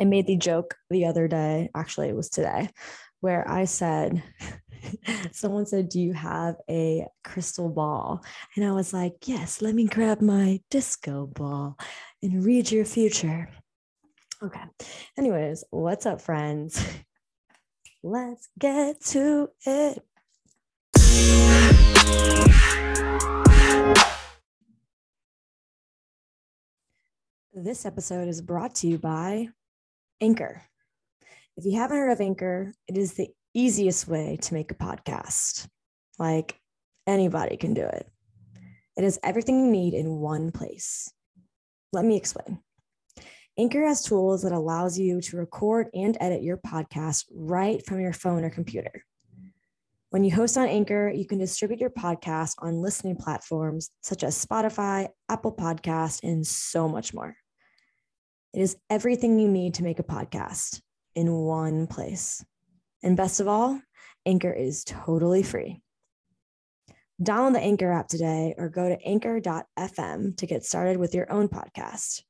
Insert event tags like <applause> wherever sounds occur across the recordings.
I made the joke the other day, actually, it was today, where I said, <laughs> someone said, Do you have a crystal ball? And I was like, Yes, let me grab my disco ball and read your future. Okay. Anyways, what's up, friends? <laughs> Let's get to it. This episode is brought to you by Anchor. If you haven't heard of Anchor, it is the easiest way to make a podcast. Like anybody can do it. It is everything you need in one place. Let me explain. Anchor has tools that allows you to record and edit your podcast right from your phone or computer. When you host on Anchor, you can distribute your podcast on listening platforms such as Spotify, Apple Podcast, and so much more. It is everything you need to make a podcast in one place. And best of all, Anchor is totally free. Download the Anchor app today or go to anchor.fm to get started with your own podcast.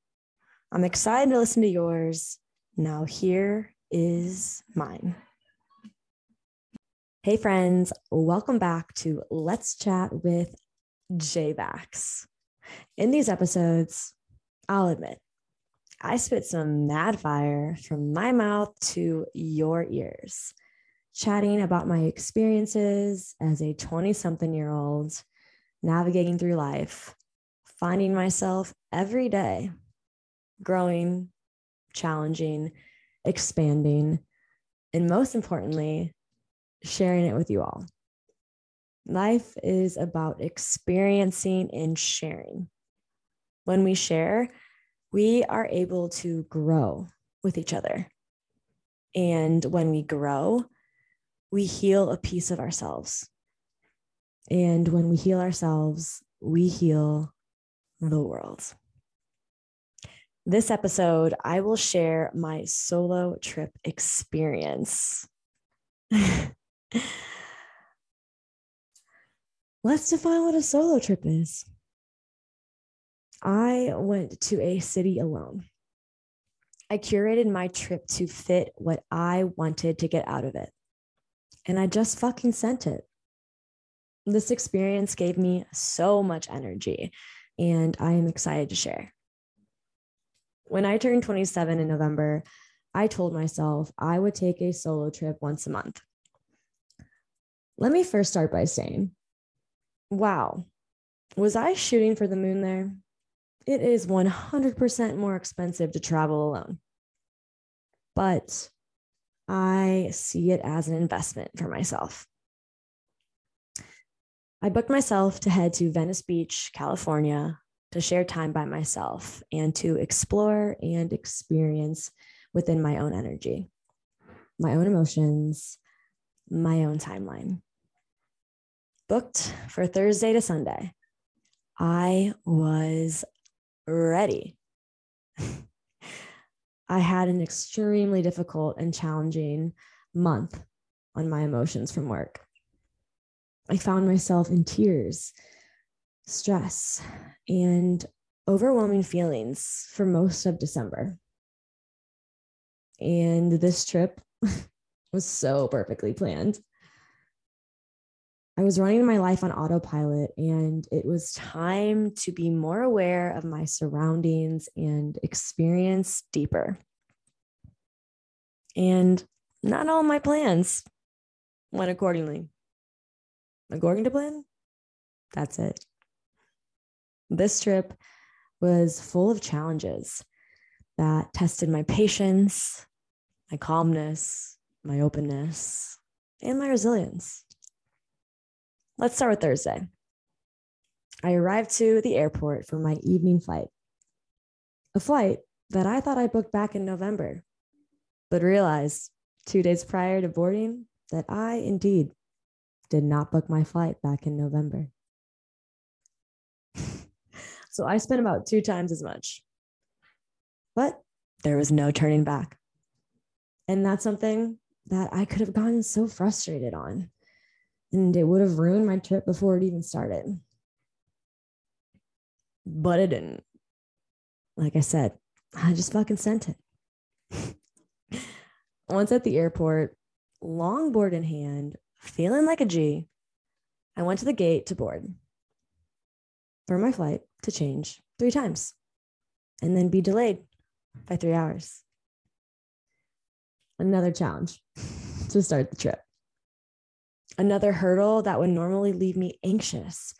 I'm excited to listen to yours. Now, here is mine. Hey, friends, welcome back to Let's Chat with JBax. In these episodes, I'll admit, I spit some mad fire from my mouth to your ears, chatting about my experiences as a 20 something year old, navigating through life, finding myself every day, growing, challenging, expanding, and most importantly, sharing it with you all. Life is about experiencing and sharing. When we share, we are able to grow with each other. And when we grow, we heal a piece of ourselves. And when we heal ourselves, we heal the world. This episode, I will share my solo trip experience. <laughs> Let's define what a solo trip is. I went to a city alone. I curated my trip to fit what I wanted to get out of it. And I just fucking sent it. This experience gave me so much energy, and I am excited to share. When I turned 27 in November, I told myself I would take a solo trip once a month. Let me first start by saying, wow, was I shooting for the moon there? It is 100% more expensive to travel alone. But I see it as an investment for myself. I booked myself to head to Venice Beach, California to share time by myself and to explore and experience within my own energy, my own emotions, my own timeline. Booked for Thursday to Sunday. I was ready. <laughs> I had an extremely difficult and challenging month on my emotions from work. I found myself in tears, stress, and overwhelming feelings for most of December. And this trip <laughs> was so perfectly planned. I was running my life on autopilot, and it was time to be more aware of my surroundings and experience deeper. And not all my plans went accordingly. According to plan, that's it. This trip was full of challenges that tested my patience, my calmness, my openness, and my resilience. Let's start with Thursday. I arrived to the airport for my evening flight, a flight that I thought I booked back in November, but realized two days prior to boarding that I indeed did not book my flight back in November. <laughs> so I spent about two times as much. But there was no turning back. And that's something that I could have gotten so frustrated on and it would have ruined my trip before it even started. But it didn't. Like I said, I just fucking sent it. <laughs> once at the airport, longboard in hand, feeling like a G, I went to the gate to board for my flight to change three times and then be delayed by three hours. Another challenge <laughs> to start the trip. Another hurdle that would normally leave me anxious,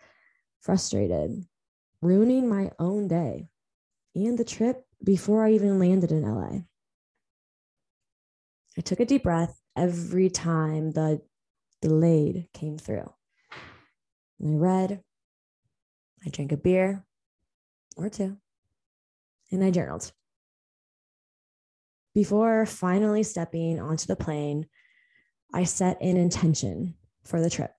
frustrated, ruining my own day and the trip before I even landed in LA. I took a deep breath every time the delayed came through. And I read, I drank a beer or two, and I journaled. Before finally stepping onto the plane, I set an intention for the trip.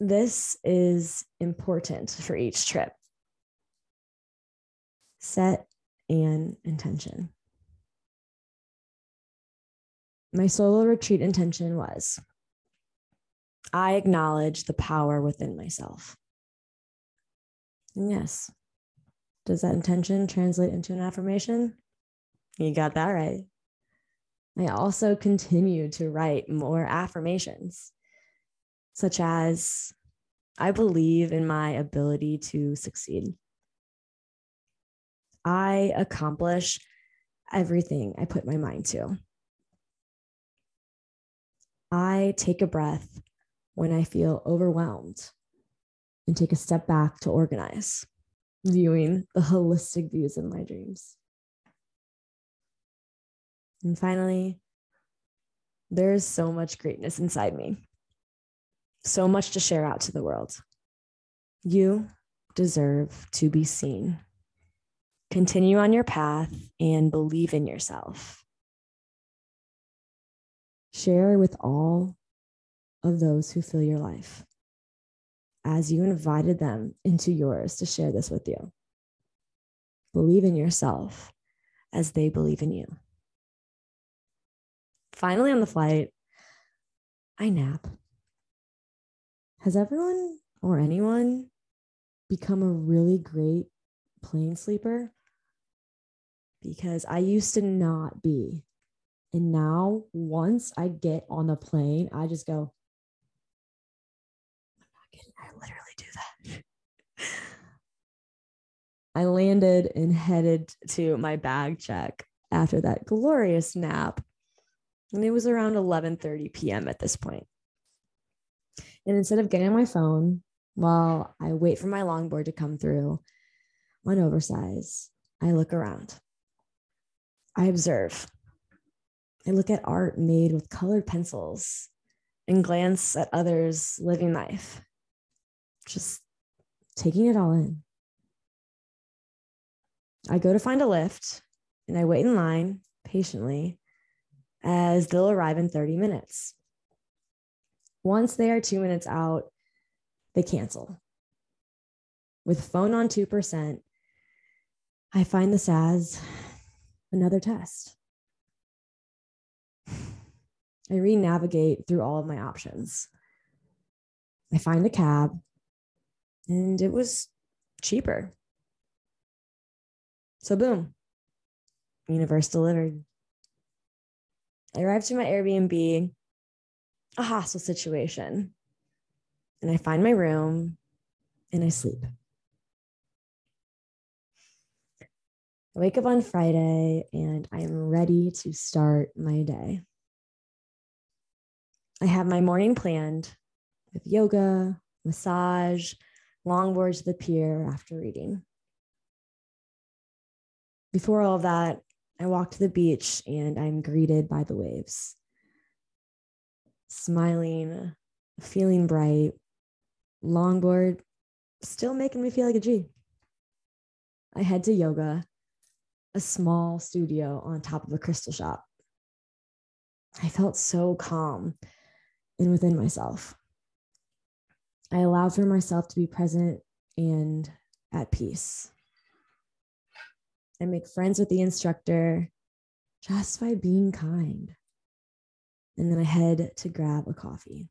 This is important for each trip. Set an intention. My solo retreat intention was I acknowledge the power within myself. And yes, does that intention translate into an affirmation? You got that right. I also continue to write more affirmations, such as I believe in my ability to succeed. I accomplish everything I put my mind to. I take a breath when I feel overwhelmed and take a step back to organize, viewing the holistic views of my dreams. And finally, there is so much greatness inside me, so much to share out to the world. You deserve to be seen. Continue on your path and believe in yourself. Share with all of those who fill your life as you invited them into yours to share this with you. Believe in yourself as they believe in you. Finally, on the flight, I nap. Has everyone or anyone become a really great plane sleeper? Because I used to not be. And now, once I get on the plane, I just go, I'm not kidding. I literally do that. <laughs> I landed and headed to my bag check after that glorious nap and it was around 11:30 p.m. at this point. And instead of getting on my phone while I wait for my longboard to come through on oversize, I look around. I observe. I look at art made with colored pencils and glance at others living life, just taking it all in. I go to find a Lyft and I wait in line patiently as they'll arrive in 30 minutes. Once they are two minutes out, they cancel. With phone on 2%, I find this as another test. I re navigate through all of my options. I find a cab, and it was cheaper. So, boom, universe delivered. I arrive to my Airbnb, a hostel situation, and I find my room and I sleep. I wake up on Friday and I'm ready to start my day. I have my morning planned with yoga, massage, longboard to the pier after reading. Before all that, I walk to the beach and I'm greeted by the waves. Smiling, feeling bright, longboard still making me feel like a G. I head to yoga, a small studio on top of a crystal shop. I felt so calm and within myself. I allowed for myself to be present and at peace. I make friends with the instructor just by being kind. And then I head to grab a coffee.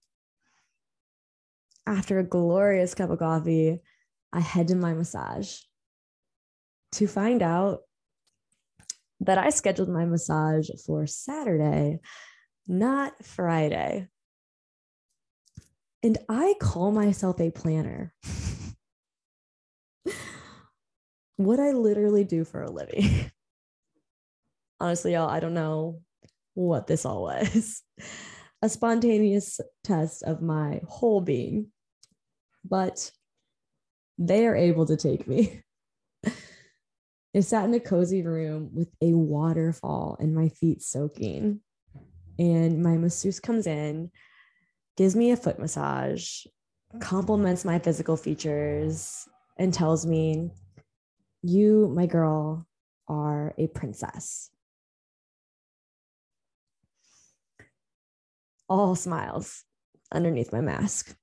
After a glorious cup of coffee, I head to my massage to find out that I scheduled my massage for Saturday, not Friday. And I call myself a planner. <laughs> what I literally do for a living. <laughs> Honestly, y'all, I don't know what this all was. <laughs> a spontaneous test of my whole being. But they are able to take me. <laughs> I sat in a cozy room with a waterfall and my feet soaking. And my masseuse comes in, gives me a foot massage, compliments my physical features, and tells me, You, my girl, are a princess. All smiles underneath my mask.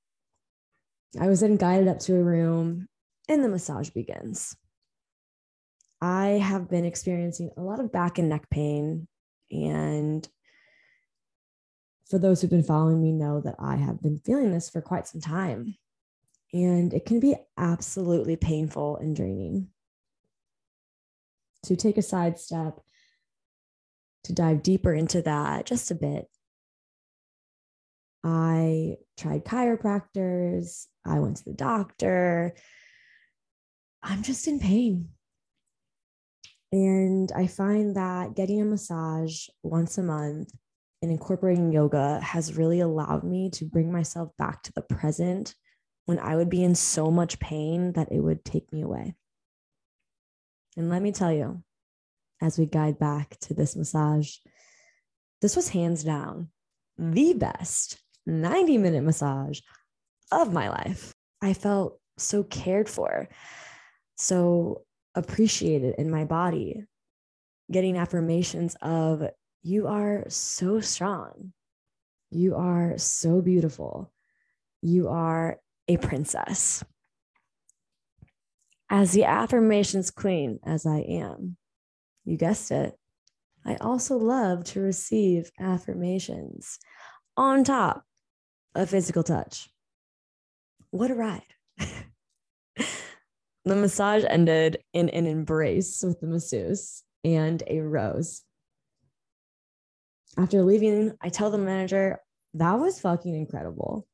I was then guided up to a room and the massage begins. I have been experiencing a lot of back and neck pain. And for those who've been following me, know that I have been feeling this for quite some time. And it can be absolutely painful and draining. To take a side step, to dive deeper into that just a bit, I tried chiropractors, I went to the doctor. I'm just in pain. And I find that getting a massage once a month and incorporating yoga has really allowed me to bring myself back to the present when I would be in so much pain that it would take me away. And let me tell you, as we guide back to this massage, this was hands down the best 90 minute massage of my life. I felt so cared for, so appreciated in my body, getting affirmations of, you are so strong. You are so beautiful. You are a princess. As the affirmations queen, as I am, you guessed it, I also love to receive affirmations on top of physical touch. What a ride. <laughs> the massage ended in an embrace with the masseuse and a rose. After leaving, I tell the manager, that was fucking incredible.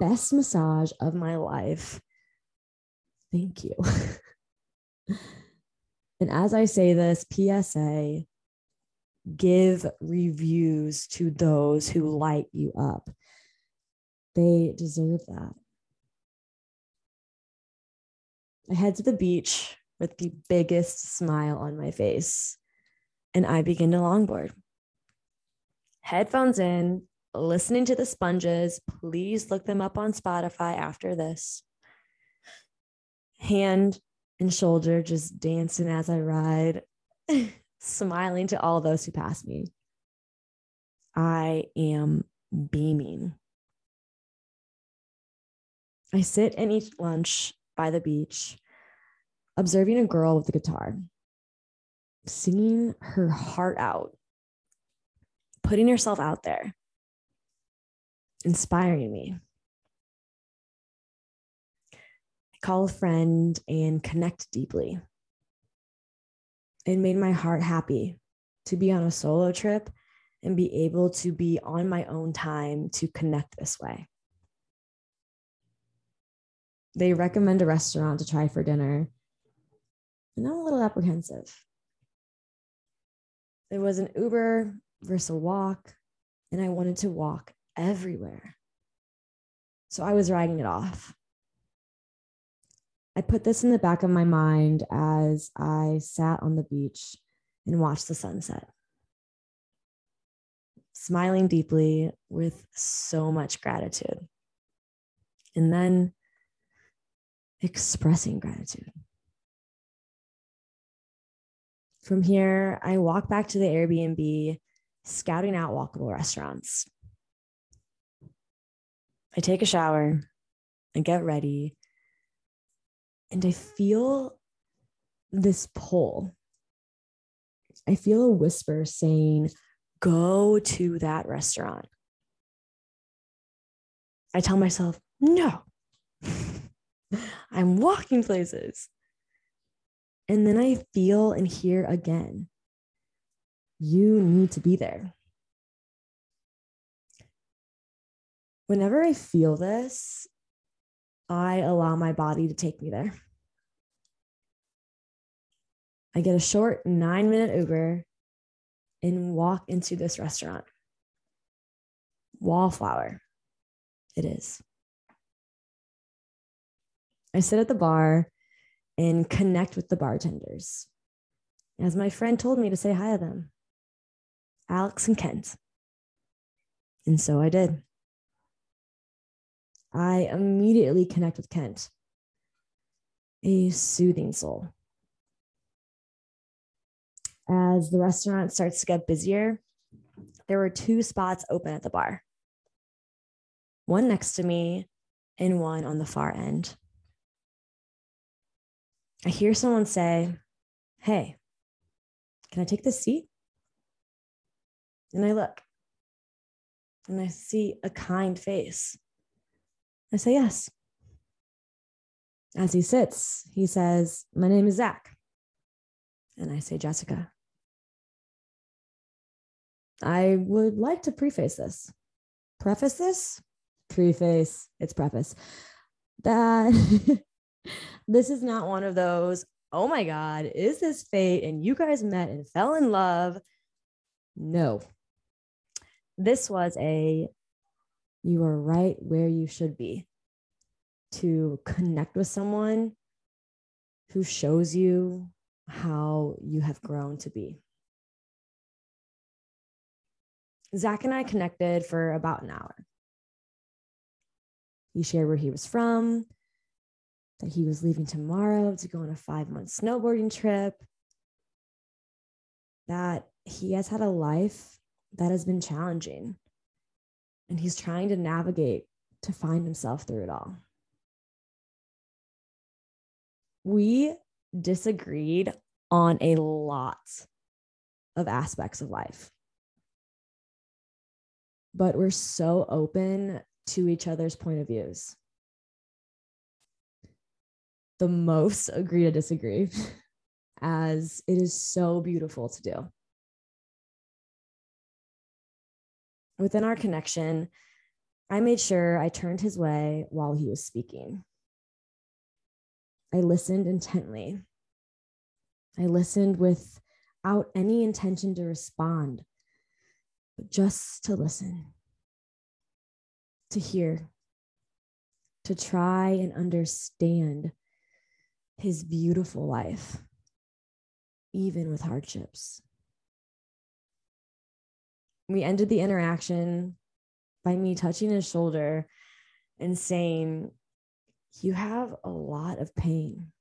Best massage of my life. Thank you. <laughs> and as I say this, PSA, give reviews to those who light you up. They deserve that. I head to the beach with the biggest smile on my face, and I begin to longboard. Headphones in, listening to the sponges. Please look them up on Spotify after this. Hand and shoulder just dancing as I ride, <laughs> smiling to all those who pass me. I am beaming. I sit and eat lunch by the beach, observing a girl with a guitar, singing her heart out, putting herself out there, inspiring me. Call a friend and connect deeply. It made my heart happy to be on a solo trip and be able to be on my own time to connect this way. They recommend a restaurant to try for dinner. And I'm a little apprehensive. There was an Uber versus a walk, and I wanted to walk everywhere. So I was writing it off. I put this in the back of my mind as I sat on the beach and watched the sunset, smiling deeply with so much gratitude. And then expressing gratitude. From here, I walk back to the Airbnb, scouting out walkable restaurants. I take a shower, and get ready, and I feel this pull. I feel a whisper saying, Go to that restaurant. I tell myself, No. <laughs> I'm walking places. And then I feel and hear again you need to be there. Whenever I feel this, I allow my body to take me there. I get a short nine minute Uber and walk into this restaurant. Wallflower, it is. I sit at the bar and connect with the bartenders. As my friend told me to say hi to them, Alex and Kent. And so I did. I immediately connect with Kent, a soothing soul. As the restaurant starts to get busier, there were two spots open at the bar one next to me and one on the far end. I hear someone say, Hey, can I take this seat? And I look and I see a kind face. I say, Yes. As he sits, he says, My name is Zach. And I say, Jessica. I would like to preface this. Preface this? Preface, it's preface. That <laughs> this is not one of those, oh my God, is this fate? And you guys met and fell in love. No. This was a, you are right where you should be to connect with someone who shows you how you have grown to be. Zach and I connected for about an hour. He shared where he was from, that he was leaving tomorrow to go on a five month snowboarding trip, that he has had a life that has been challenging and he's trying to navigate to find himself through it all. We disagreed on a lot of aspects of life, but we're so open to each other's point of views the most agree to disagree, <laughs> as it is so beautiful to do. Within our connection, I made sure I turned his way while he was speaking. I listened intently. I listened without any intention to respond, but just to listen, to hear, to try and understand his beautiful life, even with hardships. We ended the interaction by me touching his shoulder and saying, You have a lot of pain.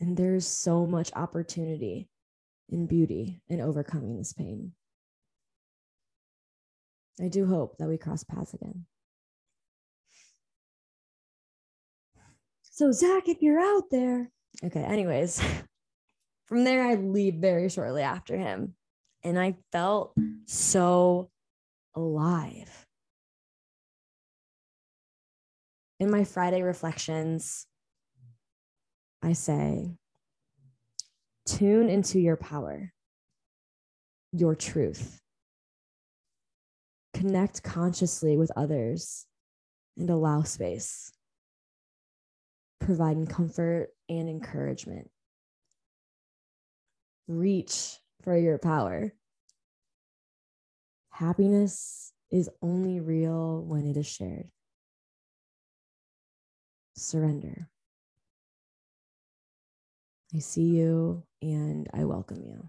And there's so much opportunity in beauty in overcoming this pain. I do hope that we cross paths again. So, Zach, if you're out there. Okay, anyways, <laughs> from there, I leave very shortly after him. And I felt so alive. In my Friday reflections, I say, tune into your power, your truth. Connect consciously with others and allow space providing comfort and encouragement. Reach for your power. Happiness is only real when it is shared. Surrender. I see you and I welcome you.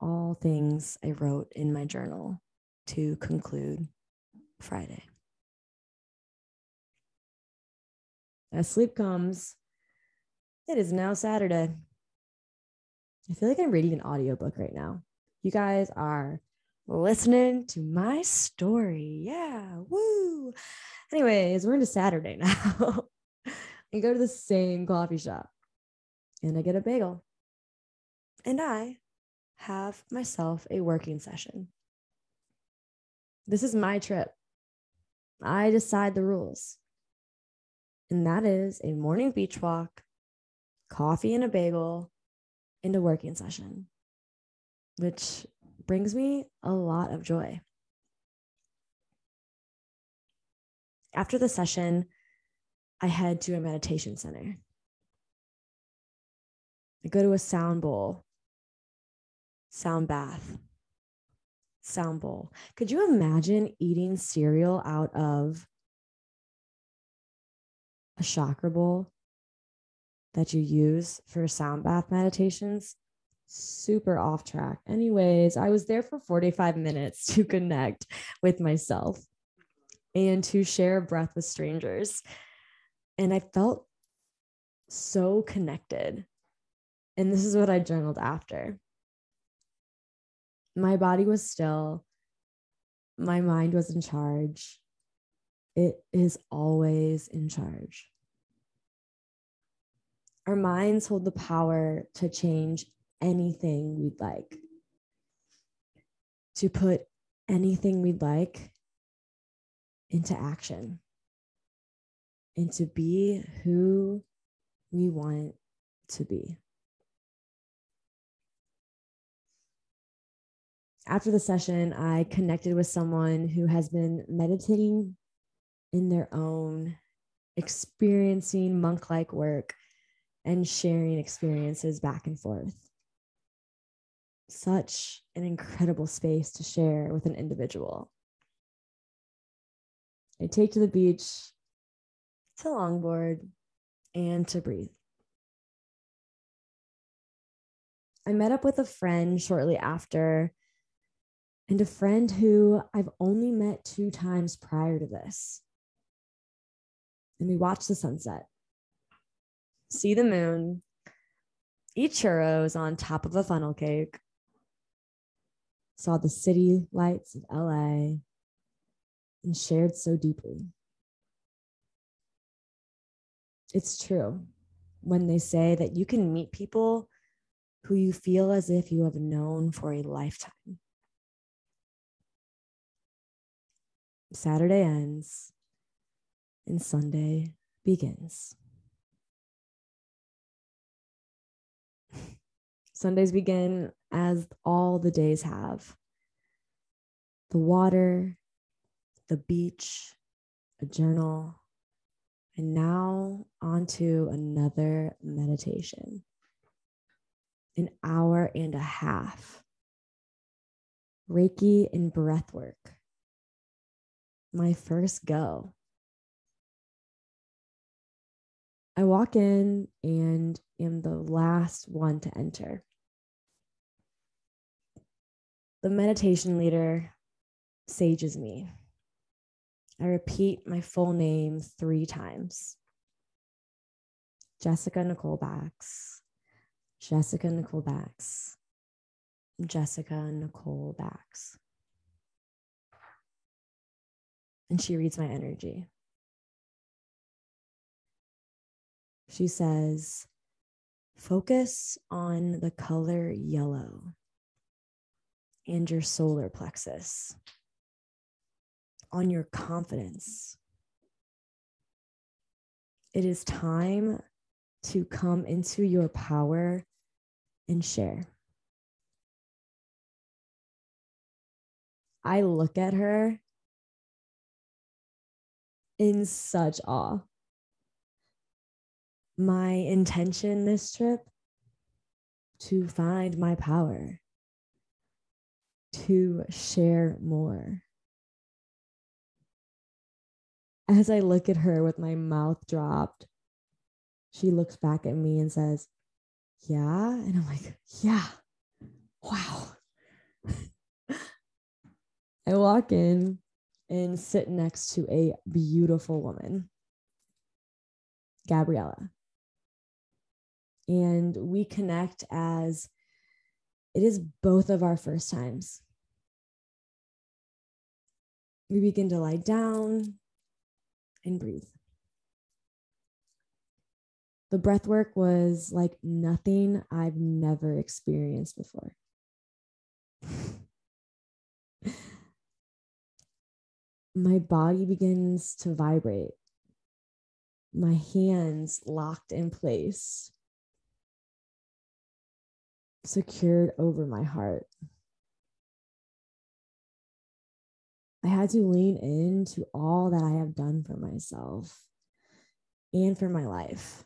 All things I wrote in my journal to conclude Friday. As sleep comes, it is now Saturday. I feel like I'm reading an audiobook right now. You guys are listening to my story. Yeah, woo. Anyways, we're into Saturday <laughs> now. I go to the same coffee shop and I get a bagel. And I have myself a working session. This is my trip. I decide the rules and that is a morning beach walk, coffee and a bagel, into working session, which brings me a lot of joy. After the session, I head to a meditation center. I go to a sound bowl, sound bath, sound bowl. Could you imagine eating cereal out of a chakra bowl that you use for sound bath meditations? Super off track. Anyways, I was there for 45 minutes to connect with myself and to share breath with strangers. And I felt so connected. And this is what I journaled after. My body was still, my mind was in charge. It is always in charge. Our minds hold the power to change anything we'd like, to put anything we'd like into action, and to be who we want to be. After the session, I connected with someone who has been meditating in their own, experiencing monk like work and sharing experiences back and forth. Such an incredible space to share with an individual. I take to the beach to longboard and to breathe. I met up with a friend shortly after, and a friend who I've only met two times prior to this. And we watched the sunset see the moon, eat churros on top of a funnel cake, saw the city lights of LA, and shared so deeply. It's true when they say that you can meet people who you feel as if you have known for a lifetime. Saturday ends and Sunday begins. Sundays begin as all the days have the water, the beach, a journal, and now onto another meditation. An hour and a half. Reiki and breath work. My first go. I walk in and am the last one to enter. The meditation leader sages me. I repeat my full name three times Jessica Nicole Bax, Jessica Nicole Bax, Jessica Nicole Bax. And she reads my energy. She says, focus on the color yellow and your solar plexus, on your confidence. It is time to come into your power and share. I look at her in such awe my intention this trip to find my power, to share more. As I look at her with my mouth dropped, she looks back at me and says, Yeah. And I'm like, Yeah. Wow. <laughs> I walk in and sit next to a beautiful woman, Gabriella and we connect as it is both of our first times. We begin to lie down and breathe. The breath work was like nothing I've never experienced before. My body begins to vibrate. My hands locked in place secured over my heart. I had to lean into all that I have done for myself and for my life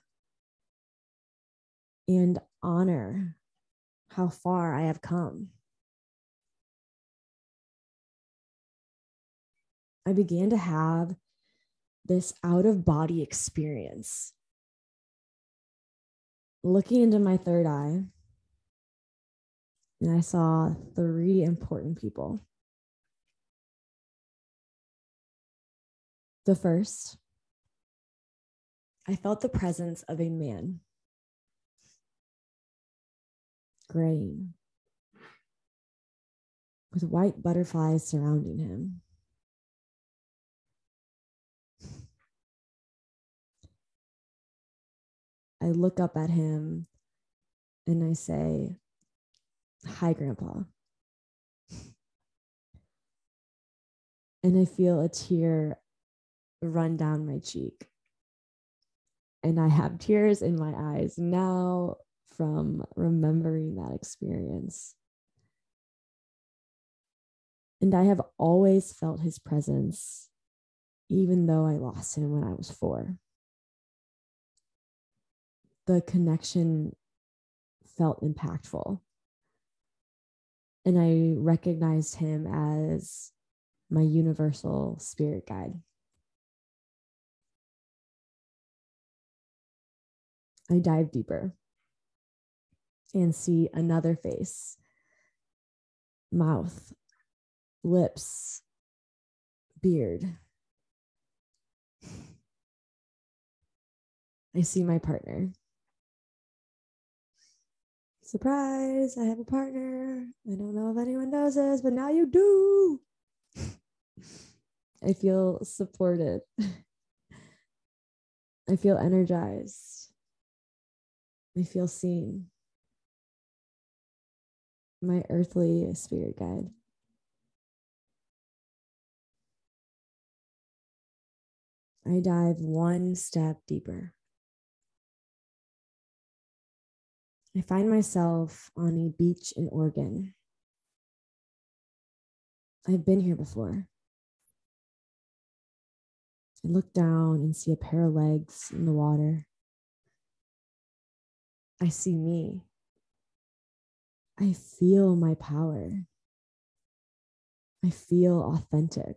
and honor how far I have come. I began to have this out of body experience. Looking into my third eye, and I saw three important people. The first, I felt the presence of a man, graying, with white butterflies surrounding him. I look up at him and I say, Hi, Grandpa. And I feel a tear run down my cheek. And I have tears in my eyes now from remembering that experience. And I have always felt his presence, even though I lost him when I was four the connection felt impactful. And I recognized him as my universal spirit guide. I dive deeper and see another face, mouth, lips, beard. I see my partner surprise, I have a partner. I don't know if anyone knows this, but now you do. <laughs> I feel supported. <laughs> I feel energized. I feel seen. My earthly spirit guide. I dive one step deeper. I find myself on a beach in Oregon. I've been here before. I look down and see a pair of legs in the water. I see me. I feel my power. I feel authentic.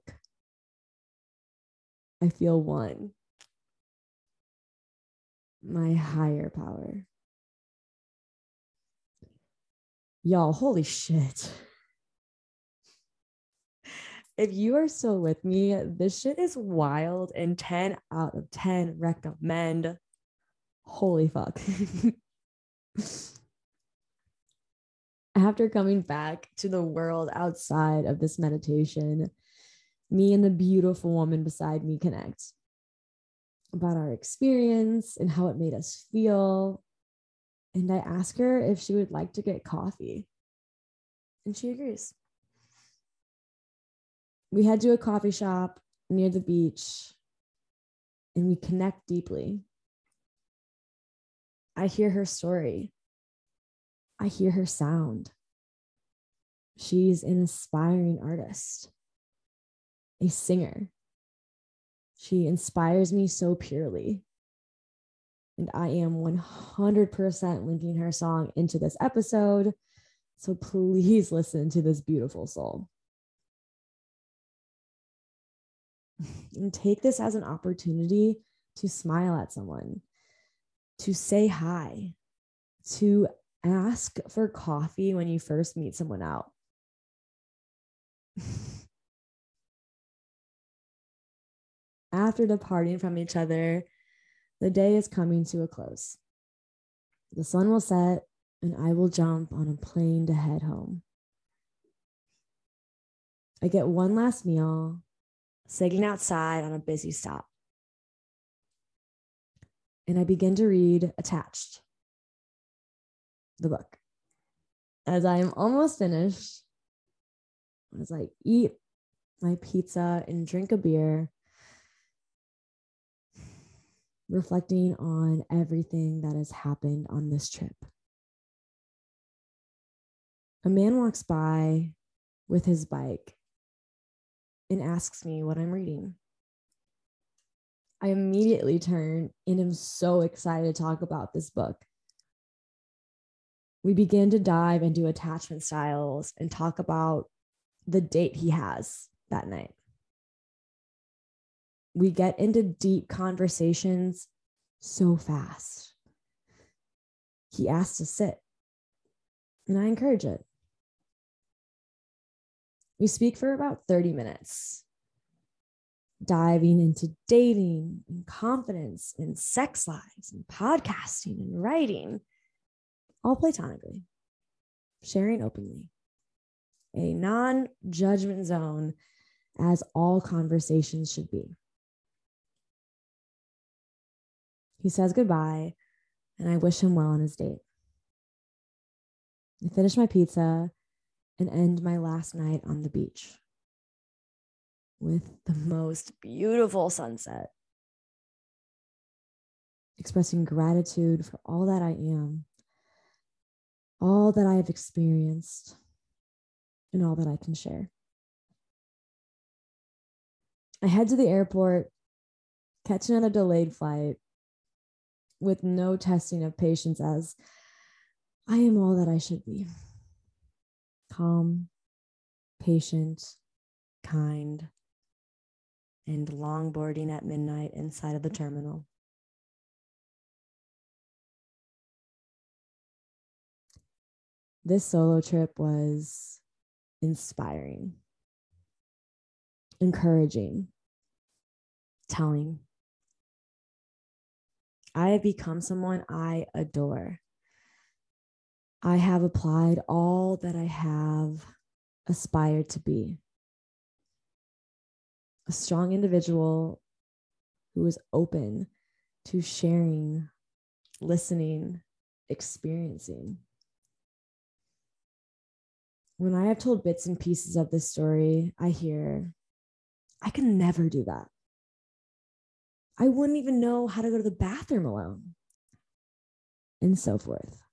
I feel one. My higher power. Y'all, holy shit. If you are still with me, this shit is wild and 10 out of 10 recommend. Holy fuck. <laughs> <laughs> After coming back to the world outside of this meditation, me and the beautiful woman beside me connect about our experience and how it made us feel and I ask her if she would like to get coffee. And she agrees. We head to a coffee shop near the beach and we connect deeply. I hear her story. I hear her sound. She's an aspiring artist, a singer. She inspires me so purely. And I am 100% linking her song into this episode. So please listen to this beautiful soul. And take this as an opportunity to smile at someone, to say hi, to ask for coffee when you first meet someone out. <laughs> After departing from each other, the day is coming to a close. The sun will set, and I will jump on a plane to head home. I get one last meal, sitting outside on a busy stop. And I begin to read Attached, the book. As I am almost finished, as I eat my pizza and drink a beer, reflecting on everything that has happened on this trip. A man walks by with his bike and asks me what I'm reading. I immediately turn and am so excited to talk about this book. We begin to dive into attachment styles and talk about the date he has that night. We get into deep conversations so fast. He asks to sit, and I encourage it. We speak for about 30 minutes, diving into dating and confidence and sex lives and podcasting and writing, all platonically, sharing openly. A non judgment zone, as all conversations should be. He says goodbye, and I wish him well on his date. I finish my pizza and end my last night on the beach with the most beautiful sunset, expressing gratitude for all that I am, all that I have experienced, and all that I can share. I head to the airport, catching on a delayed flight, with no testing of patience as I am all that I should be calm, patient, kind, and longboarding at midnight inside of the terminal. This solo trip was inspiring, encouraging, telling. I have become someone I adore. I have applied all that I have aspired to be a strong individual who is open to sharing, listening, experiencing. When I have told bits and pieces of this story, I hear, I can never do that. I wouldn't even know how to go to the bathroom alone, and so forth.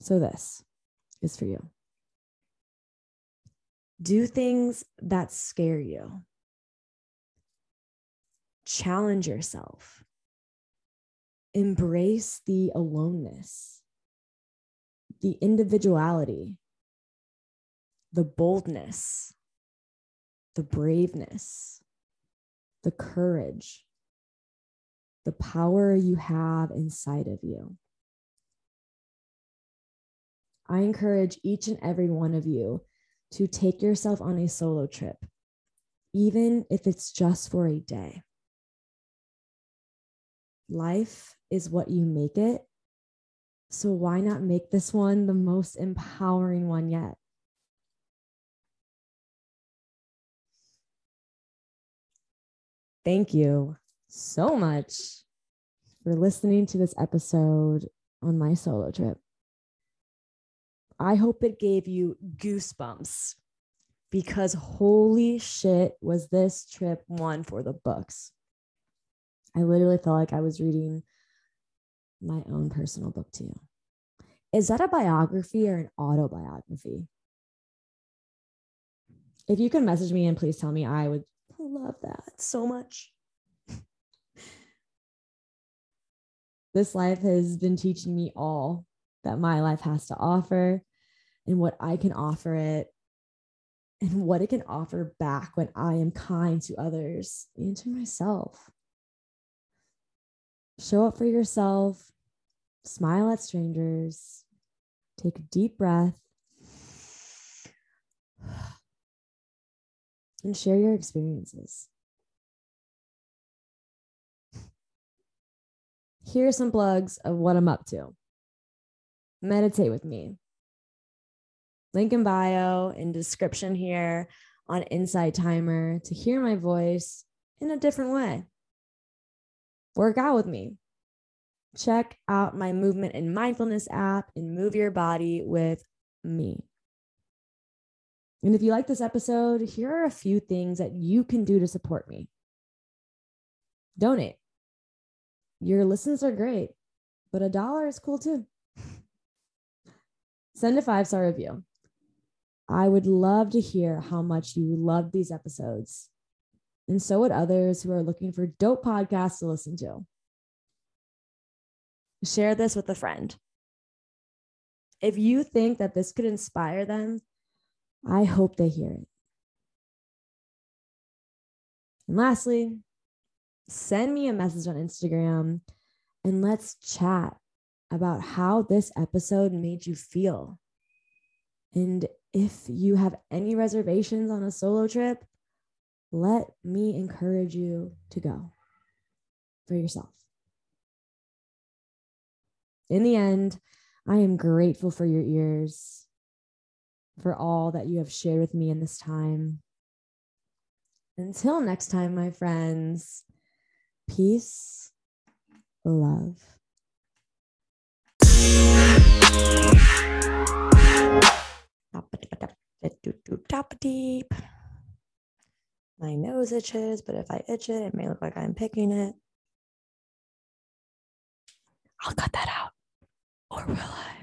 So, this is for you. Do things that scare you, challenge yourself, embrace the aloneness, the individuality, the boldness the braveness, the courage, the power you have inside of you. I encourage each and every one of you to take yourself on a solo trip, even if it's just for a day. Life is what you make it. So, why not make this one the most empowering one yet? Thank you so much for listening to this episode on my solo trip. I hope it gave you goosebumps because holy shit, was this trip one for the books. I literally felt like I was reading my own personal book to you. Is that a biography or an autobiography? If you can message me and please tell me, I would love that so much. <laughs> this life has been teaching me all that my life has to offer and what I can offer it and what it can offer back when I am kind to others and to myself. Show up for yourself, smile at strangers, take a deep breath, and share your experiences. Here are some plugs of what I'm up to. Meditate with me. Link in bio in description here on Insight Timer to hear my voice in a different way. Work out with me. Check out my movement and mindfulness app and move your body with me. And if you like this episode, here are a few things that you can do to support me. Donate. Your listens are great. but a dollar is cool too. <laughs> Send a five star review. I would love to hear how much you love these episodes. And so would others who are looking for dope podcasts to listen to. Share this with a friend. If you think that this could inspire them, I hope they hear it. And lastly, send me a message on Instagram and let's chat about how this episode made you feel. And if you have any reservations on a solo trip, let me encourage you to go for yourself. In the end, I am grateful for your ears, for all that you have shared with me in this time. Until next time, my friends, peace, love. Deep. My nose itches, but if I itch it, it may look like I'm picking it. I'll cut that out. Or will I?